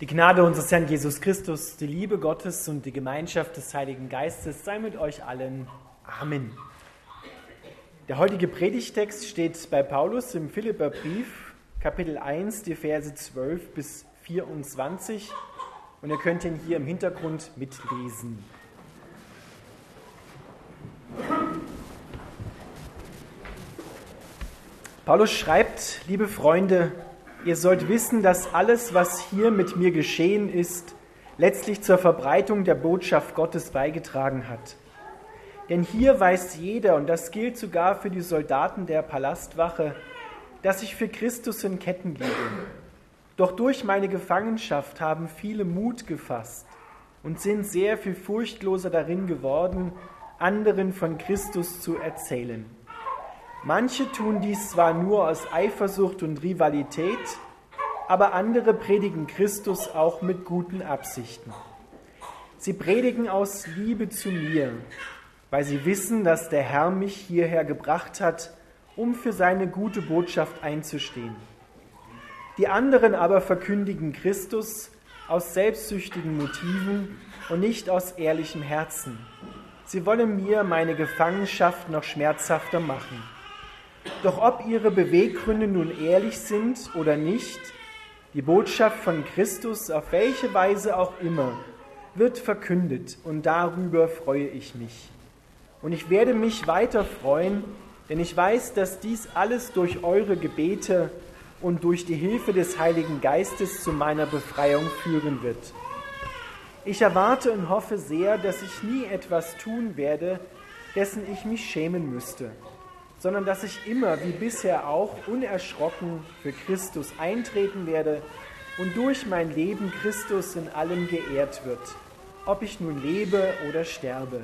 Die Gnade unseres Herrn Jesus Christus, die Liebe Gottes und die Gemeinschaft des Heiligen Geistes sei mit euch allen. Amen. Der heutige Predigtext steht bei Paulus im Philipperbrief, Kapitel 1, die Verse 12 bis 24. Und ihr könnt ihn hier im Hintergrund mitlesen. Paulus schreibt, liebe Freunde, Ihr sollt wissen, dass alles, was hier mit mir geschehen ist, letztlich zur Verbreitung der Botschaft Gottes beigetragen hat. Denn hier weiß jeder, und das gilt sogar für die Soldaten der Palastwache, dass ich für Christus in Ketten liege. Doch durch meine Gefangenschaft haben viele Mut gefasst und sind sehr viel furchtloser darin geworden, anderen von Christus zu erzählen. Manche tun dies zwar nur aus Eifersucht und Rivalität, aber andere predigen Christus auch mit guten Absichten. Sie predigen aus Liebe zu mir, weil sie wissen, dass der Herr mich hierher gebracht hat, um für seine gute Botschaft einzustehen. Die anderen aber verkündigen Christus aus selbstsüchtigen Motiven und nicht aus ehrlichem Herzen. Sie wollen mir meine Gefangenschaft noch schmerzhafter machen. Doch ob ihre Beweggründe nun ehrlich sind oder nicht, die Botschaft von Christus, auf welche Weise auch immer, wird verkündet und darüber freue ich mich. Und ich werde mich weiter freuen, denn ich weiß, dass dies alles durch eure Gebete und durch die Hilfe des Heiligen Geistes zu meiner Befreiung führen wird. Ich erwarte und hoffe sehr, dass ich nie etwas tun werde, dessen ich mich schämen müsste sondern dass ich immer, wie bisher auch, unerschrocken für Christus eintreten werde und durch mein Leben Christus in allem geehrt wird, ob ich nun lebe oder sterbe.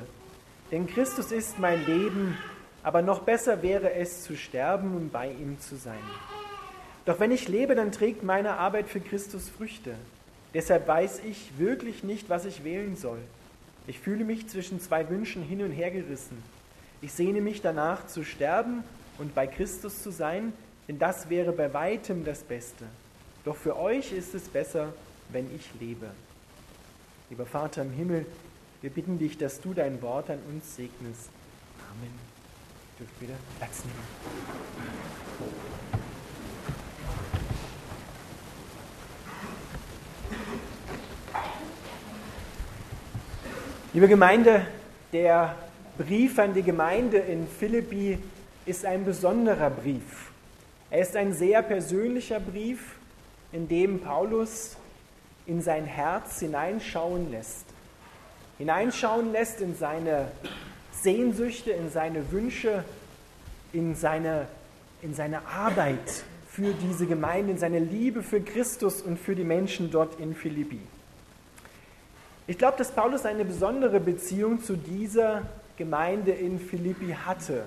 Denn Christus ist mein Leben, aber noch besser wäre es zu sterben und bei ihm zu sein. Doch wenn ich lebe, dann trägt meine Arbeit für Christus Früchte. Deshalb weiß ich wirklich nicht, was ich wählen soll. Ich fühle mich zwischen zwei Wünschen hin und her gerissen. Ich sehne mich danach zu sterben und bei Christus zu sein, denn das wäre bei weitem das Beste. Doch für euch ist es besser, wenn ich lebe. Lieber Vater im Himmel, wir bitten dich, dass du dein Wort an uns segnest. Amen. Ihr dürft wieder Platz nehmen. Liebe Gemeinde, der Brief an die Gemeinde in Philippi ist ein besonderer Brief. Er ist ein sehr persönlicher Brief, in dem Paulus in sein Herz hineinschauen lässt. Hineinschauen lässt in seine Sehnsüchte, in seine Wünsche, in seine, in seine Arbeit für diese Gemeinde, in seine Liebe für Christus und für die Menschen dort in Philippi. Ich glaube, dass Paulus eine besondere Beziehung zu dieser Gemeinde in Philippi hatte.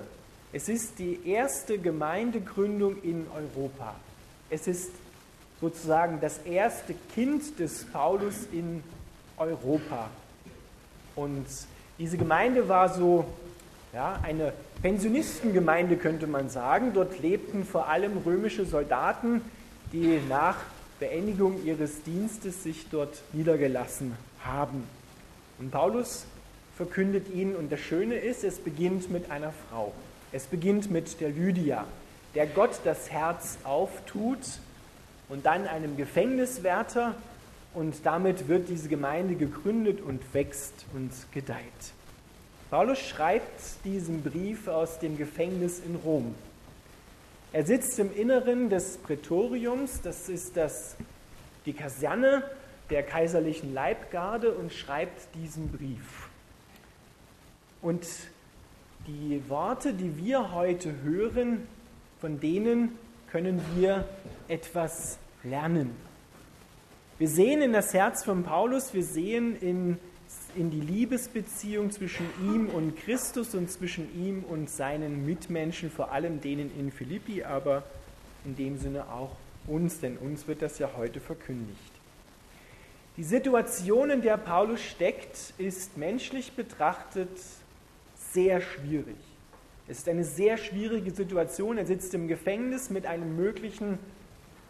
Es ist die erste Gemeindegründung in Europa. Es ist sozusagen das erste Kind des Paulus in Europa. Und diese Gemeinde war so ja, eine Pensionistengemeinde, könnte man sagen. Dort lebten vor allem römische Soldaten, die nach Beendigung ihres Dienstes sich dort niedergelassen haben. Und Paulus verkündet ihnen. Und das Schöne ist, es beginnt mit einer Frau. Es beginnt mit der Lydia, der Gott das Herz auftut und dann einem Gefängniswärter. Und damit wird diese Gemeinde gegründet und wächst und gedeiht. Paulus schreibt diesen Brief aus dem Gefängnis in Rom. Er sitzt im Inneren des Prätoriums, das ist das, die Kaserne der kaiserlichen Leibgarde, und schreibt diesen Brief. Und die Worte, die wir heute hören, von denen können wir etwas lernen. Wir sehen in das Herz von Paulus, wir sehen in, in die Liebesbeziehung zwischen ihm und Christus und zwischen ihm und seinen Mitmenschen, vor allem denen in Philippi, aber in dem Sinne auch uns, denn uns wird das ja heute verkündigt. Die Situation, in der Paulus steckt, ist menschlich betrachtet sehr schwierig. Es ist eine sehr schwierige Situation. Er sitzt im Gefängnis mit einem möglichen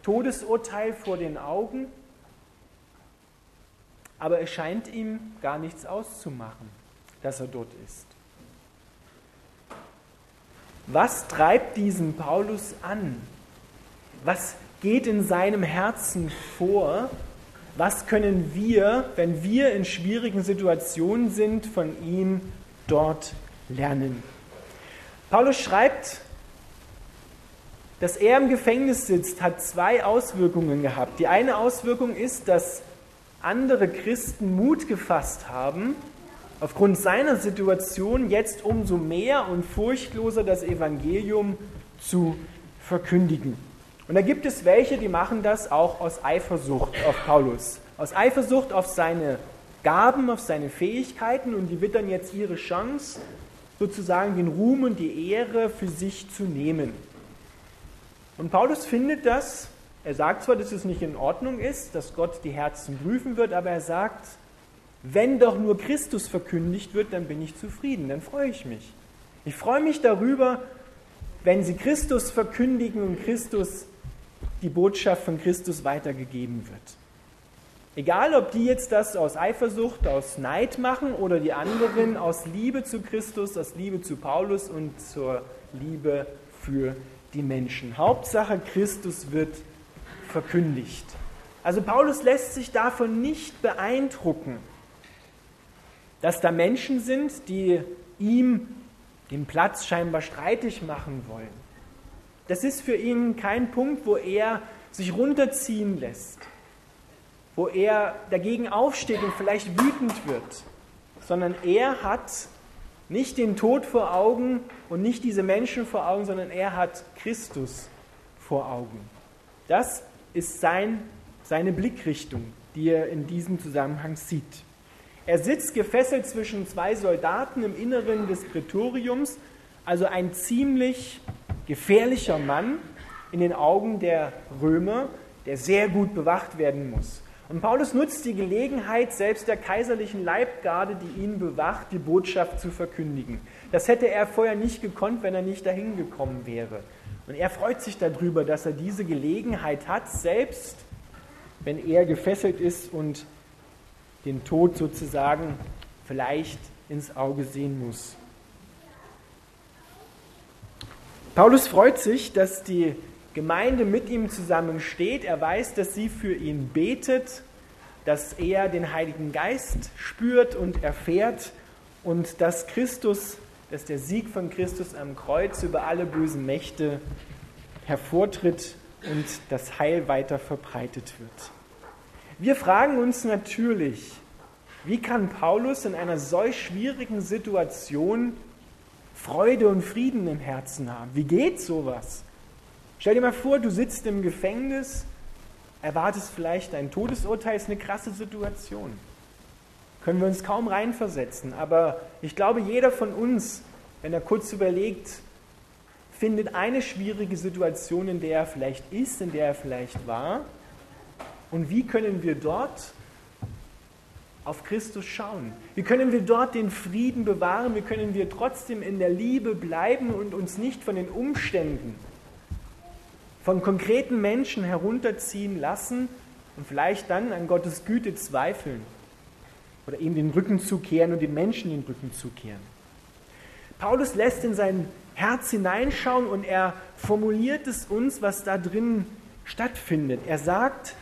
Todesurteil vor den Augen. aber es scheint ihm gar nichts auszumachen, dass er dort ist. Was treibt diesen Paulus an? Was geht in seinem Herzen vor? Was können wir, wenn wir in schwierigen Situationen sind, von ihm dort lernen? Paulus schreibt, dass er im Gefängnis sitzt, hat zwei Auswirkungen gehabt. Die eine Auswirkung ist, dass andere Christen Mut gefasst haben, aufgrund seiner Situation jetzt umso mehr und furchtloser das Evangelium zu verkündigen. Und da gibt es welche, die machen das auch aus Eifersucht auf Paulus, aus Eifersucht auf seine Gaben, auf seine Fähigkeiten und die wittern jetzt ihre Chance, sozusagen den Ruhm und die Ehre für sich zu nehmen. Und Paulus findet das, er sagt zwar, dass es nicht in Ordnung ist, dass Gott die Herzen prüfen wird, aber er sagt, wenn doch nur Christus verkündigt wird, dann bin ich zufrieden, dann freue ich mich. Ich freue mich darüber, wenn sie Christus verkündigen und Christus die Botschaft von Christus weitergegeben wird. Egal, ob die jetzt das aus Eifersucht, aus Neid machen oder die anderen aus Liebe zu Christus, aus Liebe zu Paulus und zur Liebe für die Menschen. Hauptsache, Christus wird verkündigt. Also Paulus lässt sich davon nicht beeindrucken, dass da Menschen sind, die ihm den Platz scheinbar streitig machen wollen. Das ist für ihn kein Punkt, wo er sich runterziehen lässt, wo er dagegen aufsteht und vielleicht wütend wird, sondern er hat nicht den Tod vor Augen und nicht diese Menschen vor Augen, sondern er hat Christus vor Augen. Das ist sein, seine Blickrichtung, die er in diesem Zusammenhang sieht. Er sitzt gefesselt zwischen zwei Soldaten im Inneren des Prätoriums, also ein ziemlich gefährlicher Mann in den Augen der Römer, der sehr gut bewacht werden muss. Und Paulus nutzt die Gelegenheit, selbst der kaiserlichen Leibgarde, die ihn bewacht, die Botschaft zu verkündigen. Das hätte er vorher nicht gekonnt, wenn er nicht dahin gekommen wäre. Und er freut sich darüber, dass er diese Gelegenheit hat, selbst wenn er gefesselt ist und den Tod sozusagen vielleicht ins Auge sehen muss. Paulus freut sich, dass die Gemeinde mit ihm zusammensteht. Er weiß, dass sie für ihn betet, dass er den Heiligen Geist spürt und erfährt und dass Christus, dass der Sieg von Christus am Kreuz über alle bösen Mächte hervortritt und das Heil weiter verbreitet wird. Wir fragen uns natürlich, wie kann Paulus in einer solch schwierigen Situation Freude und Frieden im Herzen haben? Wie geht sowas? Stell dir mal vor, du sitzt im Gefängnis, erwartest vielleicht ein Todesurteil, ist eine krasse Situation. Können wir uns kaum reinversetzen, aber ich glaube, jeder von uns, wenn er kurz überlegt, findet eine schwierige Situation, in der er vielleicht ist, in der er vielleicht war und wie können wir dort auf Christus schauen? Wie können wir dort den Frieden bewahren? Wie können wir trotzdem in der Liebe bleiben und uns nicht von den Umständen, von konkreten Menschen herunterziehen lassen und vielleicht dann an Gottes Güte zweifeln oder ihm den Rücken zukehren und den Menschen den Rücken zukehren? Paulus lässt in sein Herz hineinschauen und er formuliert es uns, was da drin stattfindet. Er sagt,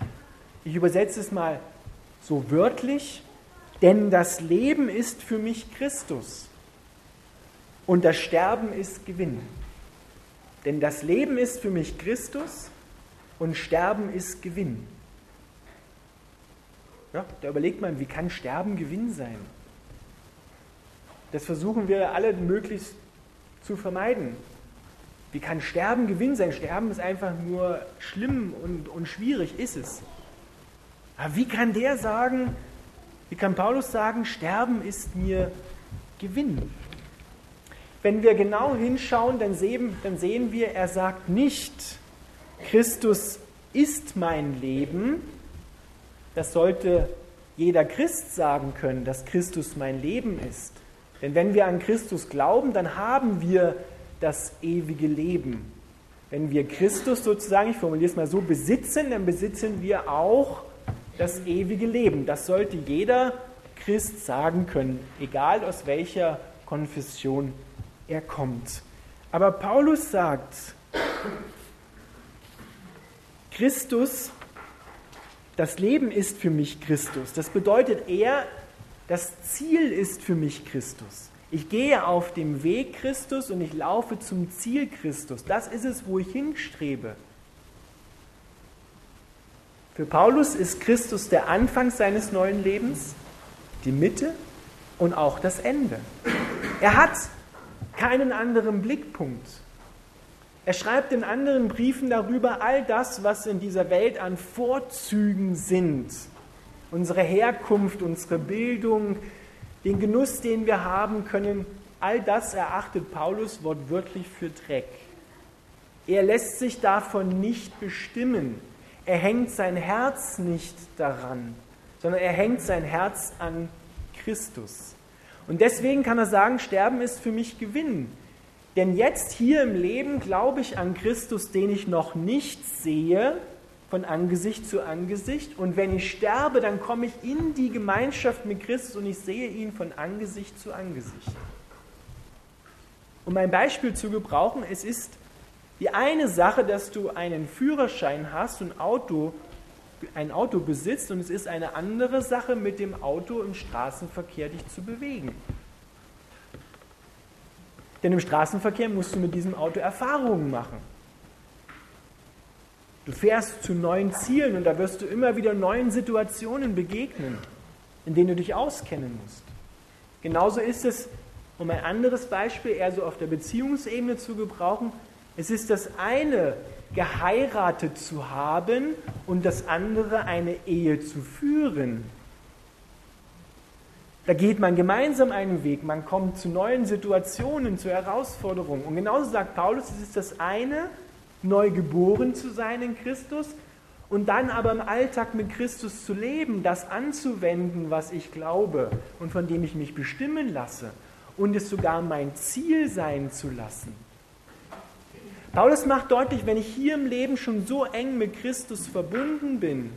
ich übersetze es mal so wörtlich, denn das Leben ist für mich Christus und das Sterben ist Gewinn. Denn das Leben ist für mich Christus und Sterben ist Gewinn. Ja, da überlegt man, wie kann Sterben Gewinn sein? Das versuchen wir alle möglichst zu vermeiden. Wie kann Sterben Gewinn sein? Sterben ist einfach nur schlimm und, und schwierig, ist es. Aber wie kann der sagen, wie kann Paulus sagen, Sterben ist mir Gewinn? Wenn wir genau hinschauen, dann sehen, dann sehen wir, er sagt nicht, Christus ist mein Leben. Das sollte jeder Christ sagen können, dass Christus mein Leben ist. Denn wenn wir an Christus glauben, dann haben wir das ewige Leben. Wenn wir Christus sozusagen, ich formuliere es mal so, besitzen, dann besitzen wir auch das ewige Leben. Das sollte jeder Christ sagen können, egal aus welcher Konfession er kommt. Aber Paulus sagt, Christus, das Leben ist für mich Christus. Das bedeutet eher, das Ziel ist für mich Christus. Ich gehe auf dem Weg Christus und ich laufe zum Ziel Christus. Das ist es, wo ich hinstrebe. Für Paulus ist Christus der Anfang seines neuen Lebens, die Mitte und auch das Ende. Er hat keinen anderen Blickpunkt. Er schreibt in anderen Briefen darüber all das, was in dieser Welt an Vorzügen sind. Unsere Herkunft, unsere Bildung, den Genuss, den wir haben können, all das erachtet Paulus wortwörtlich für Dreck. Er lässt sich davon nicht bestimmen. Er hängt sein Herz nicht daran, sondern er hängt sein Herz an Christus. Und deswegen kann er sagen, Sterben ist für mich Gewinn. Denn jetzt hier im Leben glaube ich an Christus, den ich noch nicht sehe, von Angesicht zu Angesicht. Und wenn ich sterbe, dann komme ich in die Gemeinschaft mit Christus und ich sehe ihn von Angesicht zu Angesicht. Um ein Beispiel zu gebrauchen, es ist die eine Sache, dass du einen Führerschein hast und Auto, ein Auto besitzt und es ist eine andere Sache, mit dem Auto im Straßenverkehr dich zu bewegen. Denn im Straßenverkehr musst du mit diesem Auto Erfahrungen machen. Du fährst zu neuen Zielen und da wirst du immer wieder neuen Situationen begegnen, in denen du dich auskennen musst. Genauso ist es, um ein anderes Beispiel eher so auf der Beziehungsebene zu gebrauchen, es ist das eine, geheiratet zu haben und das andere, eine Ehe zu führen. Da geht man gemeinsam einen Weg, man kommt zu neuen Situationen, zu Herausforderungen. Und genauso sagt Paulus, es ist das eine, neu geboren zu sein in Christus und dann aber im Alltag mit Christus zu leben, das anzuwenden, was ich glaube und von dem ich mich bestimmen lasse und es sogar mein Ziel sein zu lassen. Paulus macht deutlich, wenn ich hier im Leben schon so eng mit Christus verbunden bin,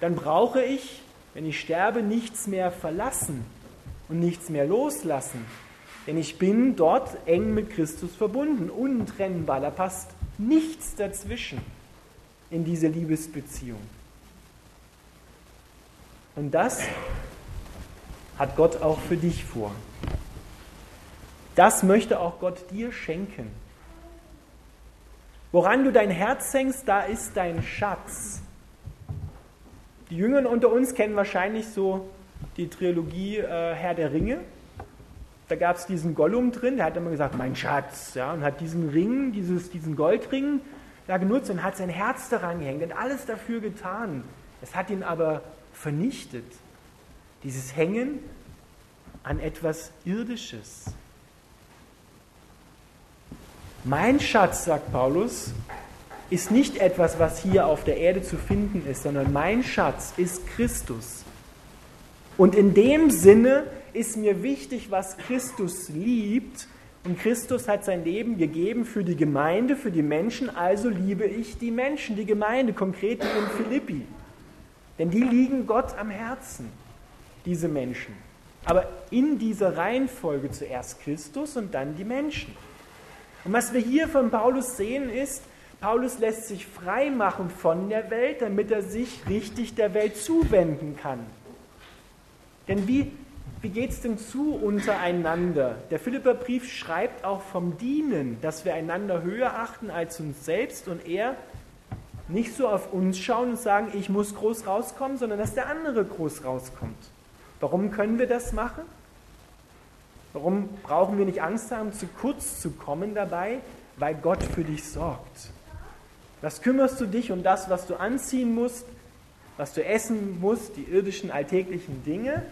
dann brauche ich wenn ich sterbe, nichts mehr verlassen und nichts mehr loslassen. Denn ich bin dort eng mit Christus verbunden, untrennbar. Da passt nichts dazwischen in diese Liebesbeziehung. Und das hat Gott auch für dich vor. Das möchte auch Gott dir schenken. Woran du dein Herz hängst, da ist dein Schatz. Die Jüngeren unter uns kennen wahrscheinlich so die Trilogie äh, Herr der Ringe. Da gab es diesen Gollum drin, der hat immer gesagt, mein Schatz, ja, und hat diesen Ring, dieses, diesen Goldring da genutzt und hat sein Herz daran gehängt und alles dafür getan. Es hat ihn aber vernichtet. Dieses Hängen an etwas Irdisches. Mein Schatz, sagt Paulus, ist nicht etwas, was hier auf der Erde zu finden ist, sondern mein Schatz ist Christus. Und in dem Sinne ist mir wichtig, was Christus liebt. Und Christus hat sein Leben gegeben für die Gemeinde, für die Menschen, also liebe ich die Menschen, die Gemeinde, konkret die in Philippi. Denn die liegen Gott am Herzen, diese Menschen. Aber in dieser Reihenfolge zuerst Christus und dann die Menschen. Und was wir hier von Paulus sehen ist, Paulus lässt sich frei machen von der Welt, damit er sich richtig der Welt zuwenden kann. Denn wie, wie geht es denn zu untereinander? Der Philipperbrief schreibt auch vom Dienen, dass wir einander höher achten als uns selbst und er nicht so auf uns schauen und sagen, ich muss groß rauskommen, sondern dass der andere groß rauskommt. Warum können wir das machen? Warum brauchen wir nicht Angst haben, zu kurz zu kommen dabei? Weil Gott für dich sorgt. Was kümmerst du dich um das, was du anziehen musst, was du essen musst, die irdischen alltäglichen Dinge?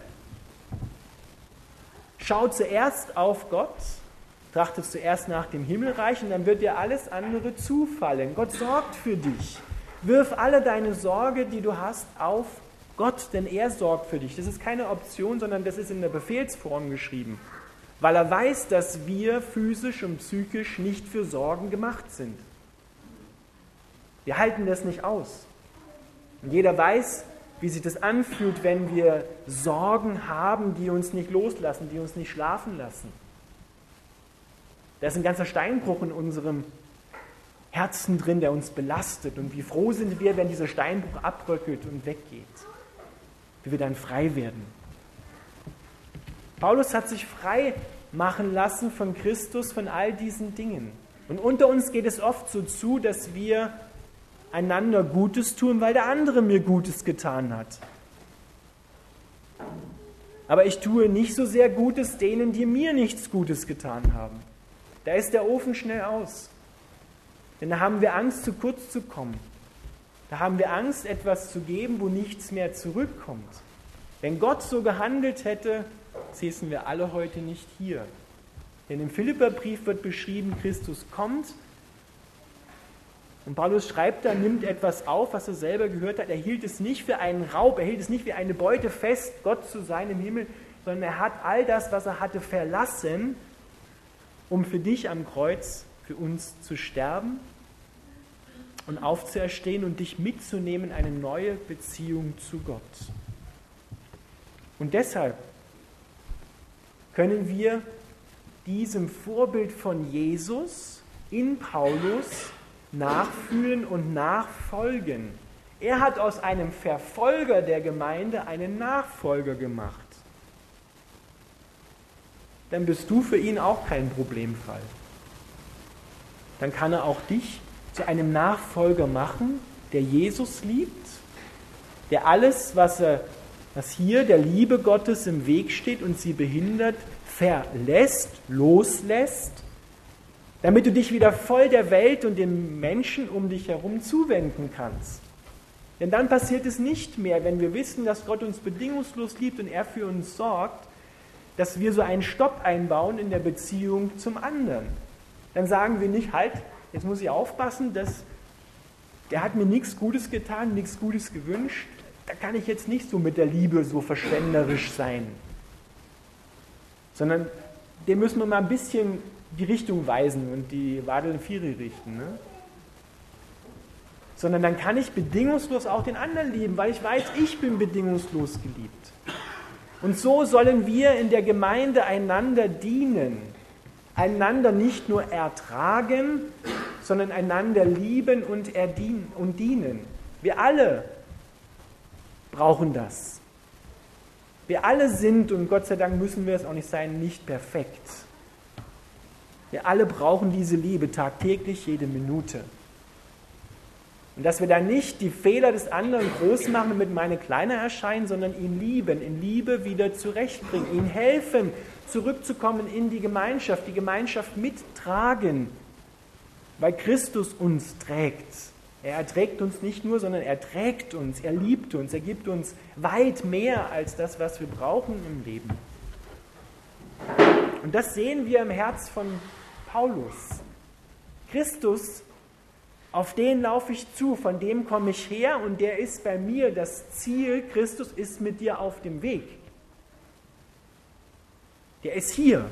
Schau zuerst auf Gott, trachte zuerst nach dem Himmelreich und dann wird dir alles andere zufallen. Gott sorgt für dich. Wirf alle deine Sorge, die du hast, auf Gott, denn er sorgt für dich. Das ist keine Option, sondern das ist in der Befehlsform geschrieben, weil er weiß, dass wir physisch und psychisch nicht für Sorgen gemacht sind. Wir halten das nicht aus. Und jeder weiß, wie sich das anfühlt, wenn wir Sorgen haben, die uns nicht loslassen, die uns nicht schlafen lassen. Da ist ein ganzer Steinbruch in unserem Herzen drin, der uns belastet. Und wie froh sind wir, wenn dieser Steinbruch abbröckelt und weggeht. Wie wir dann frei werden. Paulus hat sich frei machen lassen von Christus, von all diesen Dingen. Und unter uns geht es oft so zu, dass wir einander Gutes tun, weil der andere mir Gutes getan hat. Aber ich tue nicht so sehr Gutes denen, die mir nichts Gutes getan haben. Da ist der Ofen schnell aus. Denn da haben wir Angst, zu kurz zu kommen. Da haben wir Angst, etwas zu geben, wo nichts mehr zurückkommt. Wenn Gott so gehandelt hätte, säßen wir alle heute nicht hier. Denn im Philipperbrief wird beschrieben, Christus kommt und Paulus schreibt da, nimmt etwas auf, was er selber gehört hat. Er hielt es nicht für einen Raub, er hielt es nicht wie eine Beute fest, Gott zu sein im Himmel, sondern er hat all das, was er hatte, verlassen, um für dich am Kreuz, für uns zu sterben und aufzuerstehen und dich mitzunehmen in eine neue Beziehung zu Gott. Und deshalb können wir diesem Vorbild von Jesus in Paulus nachfühlen und nachfolgen. Er hat aus einem Verfolger der Gemeinde einen Nachfolger gemacht. Dann bist du für ihn auch kein Problemfall. Dann kann er auch dich zu einem Nachfolger machen, der Jesus liebt, der alles, was, er, was hier der Liebe Gottes im Weg steht und sie behindert, verlässt, loslässt damit du dich wieder voll der Welt und den Menschen um dich herum zuwenden kannst. Denn dann passiert es nicht mehr, wenn wir wissen, dass Gott uns bedingungslos liebt und er für uns sorgt, dass wir so einen Stopp einbauen in der Beziehung zum anderen. Dann sagen wir nicht, halt, jetzt muss ich aufpassen, dass der hat mir nichts Gutes getan, nichts Gutes gewünscht, da kann ich jetzt nicht so mit der Liebe so verschwenderisch sein. Sondern dem müssen wir mal ein bisschen die Richtung weisen und die Wadel in Firi richten. Ne? Sondern dann kann ich bedingungslos auch den anderen lieben, weil ich weiß, ich bin bedingungslos geliebt. Und so sollen wir in der Gemeinde einander dienen, einander nicht nur ertragen, sondern einander lieben und, und dienen. Wir alle brauchen das. Wir alle sind, und Gott sei Dank müssen wir es auch nicht sein, nicht perfekt. Wir alle brauchen diese Liebe tagtäglich, jede Minute. Und dass wir da nicht die Fehler des anderen groß machen und mit meine kleiner erscheinen, sondern ihn lieben, in Liebe wieder zurechtbringen, ihm helfen, zurückzukommen in die Gemeinschaft, die Gemeinschaft mittragen, weil Christus uns trägt. Er erträgt uns nicht nur, sondern er trägt uns, er liebt uns, er gibt uns weit mehr als das, was wir brauchen im Leben. Und das sehen wir im Herz von Paulus. Christus, auf den laufe ich zu, von dem komme ich her und der ist bei mir das Ziel. Christus ist mit dir auf dem Weg. Der ist hier.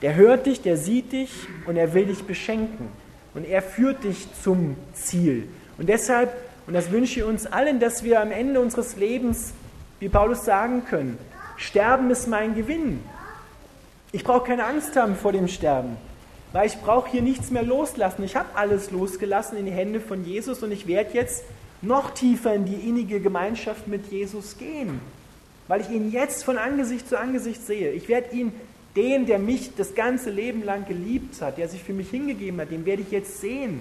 Der hört dich, der sieht dich und er will dich beschenken. Und er führt dich zum Ziel. Und deshalb, und das wünsche ich uns allen, dass wir am Ende unseres Lebens, wie Paulus sagen können, Sterben ist mein Gewinn. Ich brauche keine Angst haben vor dem Sterben, weil ich brauche hier nichts mehr loslassen. Ich habe alles losgelassen in die Hände von Jesus und ich werde jetzt noch tiefer in die innige Gemeinschaft mit Jesus gehen, weil ich ihn jetzt von Angesicht zu Angesicht sehe. Ich werde ihn, den, der mich das ganze Leben lang geliebt hat, der sich für mich hingegeben hat, den werde ich jetzt sehen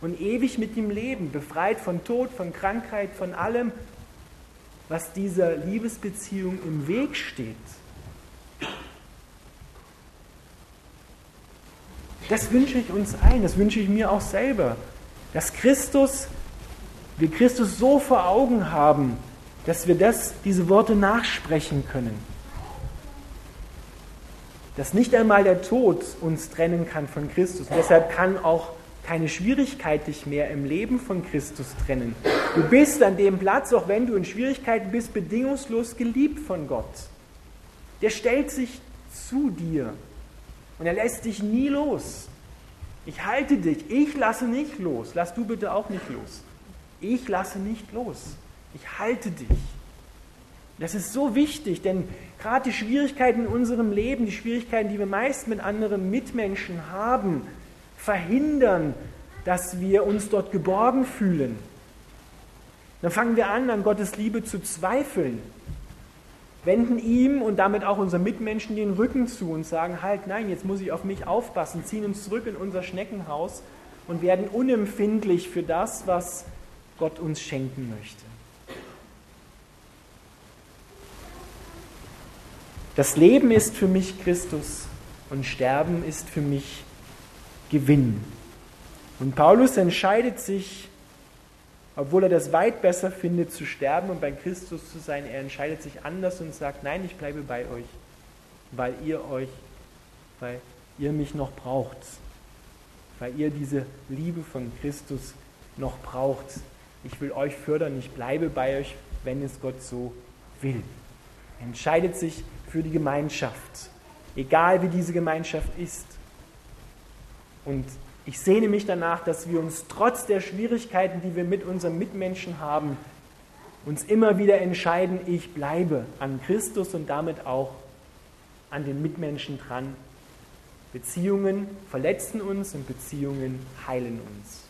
und ewig mit ihm leben, befreit von Tod, von Krankheit, von allem, was dieser Liebesbeziehung im Weg steht. Das wünsche ich uns allen, das wünsche ich mir auch selber, dass Christus, wir Christus so vor Augen haben, dass wir das, diese Worte nachsprechen können. Dass nicht einmal der Tod uns trennen kann von Christus. Und deshalb kann auch keine Schwierigkeit dich mehr im Leben von Christus trennen. Du bist an dem Platz, auch wenn du in Schwierigkeiten bist, bedingungslos geliebt von Gott. Der stellt sich zu dir und er lässt dich nie los. Ich halte dich, ich lasse nicht los. Lass du bitte auch nicht los. Ich lasse nicht los. Ich halte dich. Das ist so wichtig, denn gerade die Schwierigkeiten in unserem Leben, die Schwierigkeiten, die wir meist mit anderen Mitmenschen haben, verhindern, dass wir uns dort geborgen fühlen. Dann fangen wir an, an Gottes Liebe zu zweifeln, wenden ihm und damit auch unseren Mitmenschen den Rücken zu und sagen, halt, nein, jetzt muss ich auf mich aufpassen, ziehen uns zurück in unser Schneckenhaus und werden unempfindlich für das, was Gott uns schenken möchte. Das Leben ist für mich Christus und Sterben ist für mich Gewinn. Und Paulus entscheidet sich, obwohl er das weit besser findet, zu sterben und bei Christus zu sein. Er entscheidet sich anders und sagt, nein, ich bleibe bei euch, weil ihr euch, weil ihr mich noch braucht, weil ihr diese Liebe von Christus noch braucht. Ich will euch fördern, ich bleibe bei euch, wenn es Gott so will. Er entscheidet sich für die Gemeinschaft, egal wie diese Gemeinschaft ist. Und ich sehne mich danach, dass wir uns trotz der Schwierigkeiten, die wir mit unseren Mitmenschen haben, uns immer wieder entscheiden, ich bleibe an Christus und damit auch an den Mitmenschen dran. Beziehungen verletzen uns und Beziehungen heilen uns.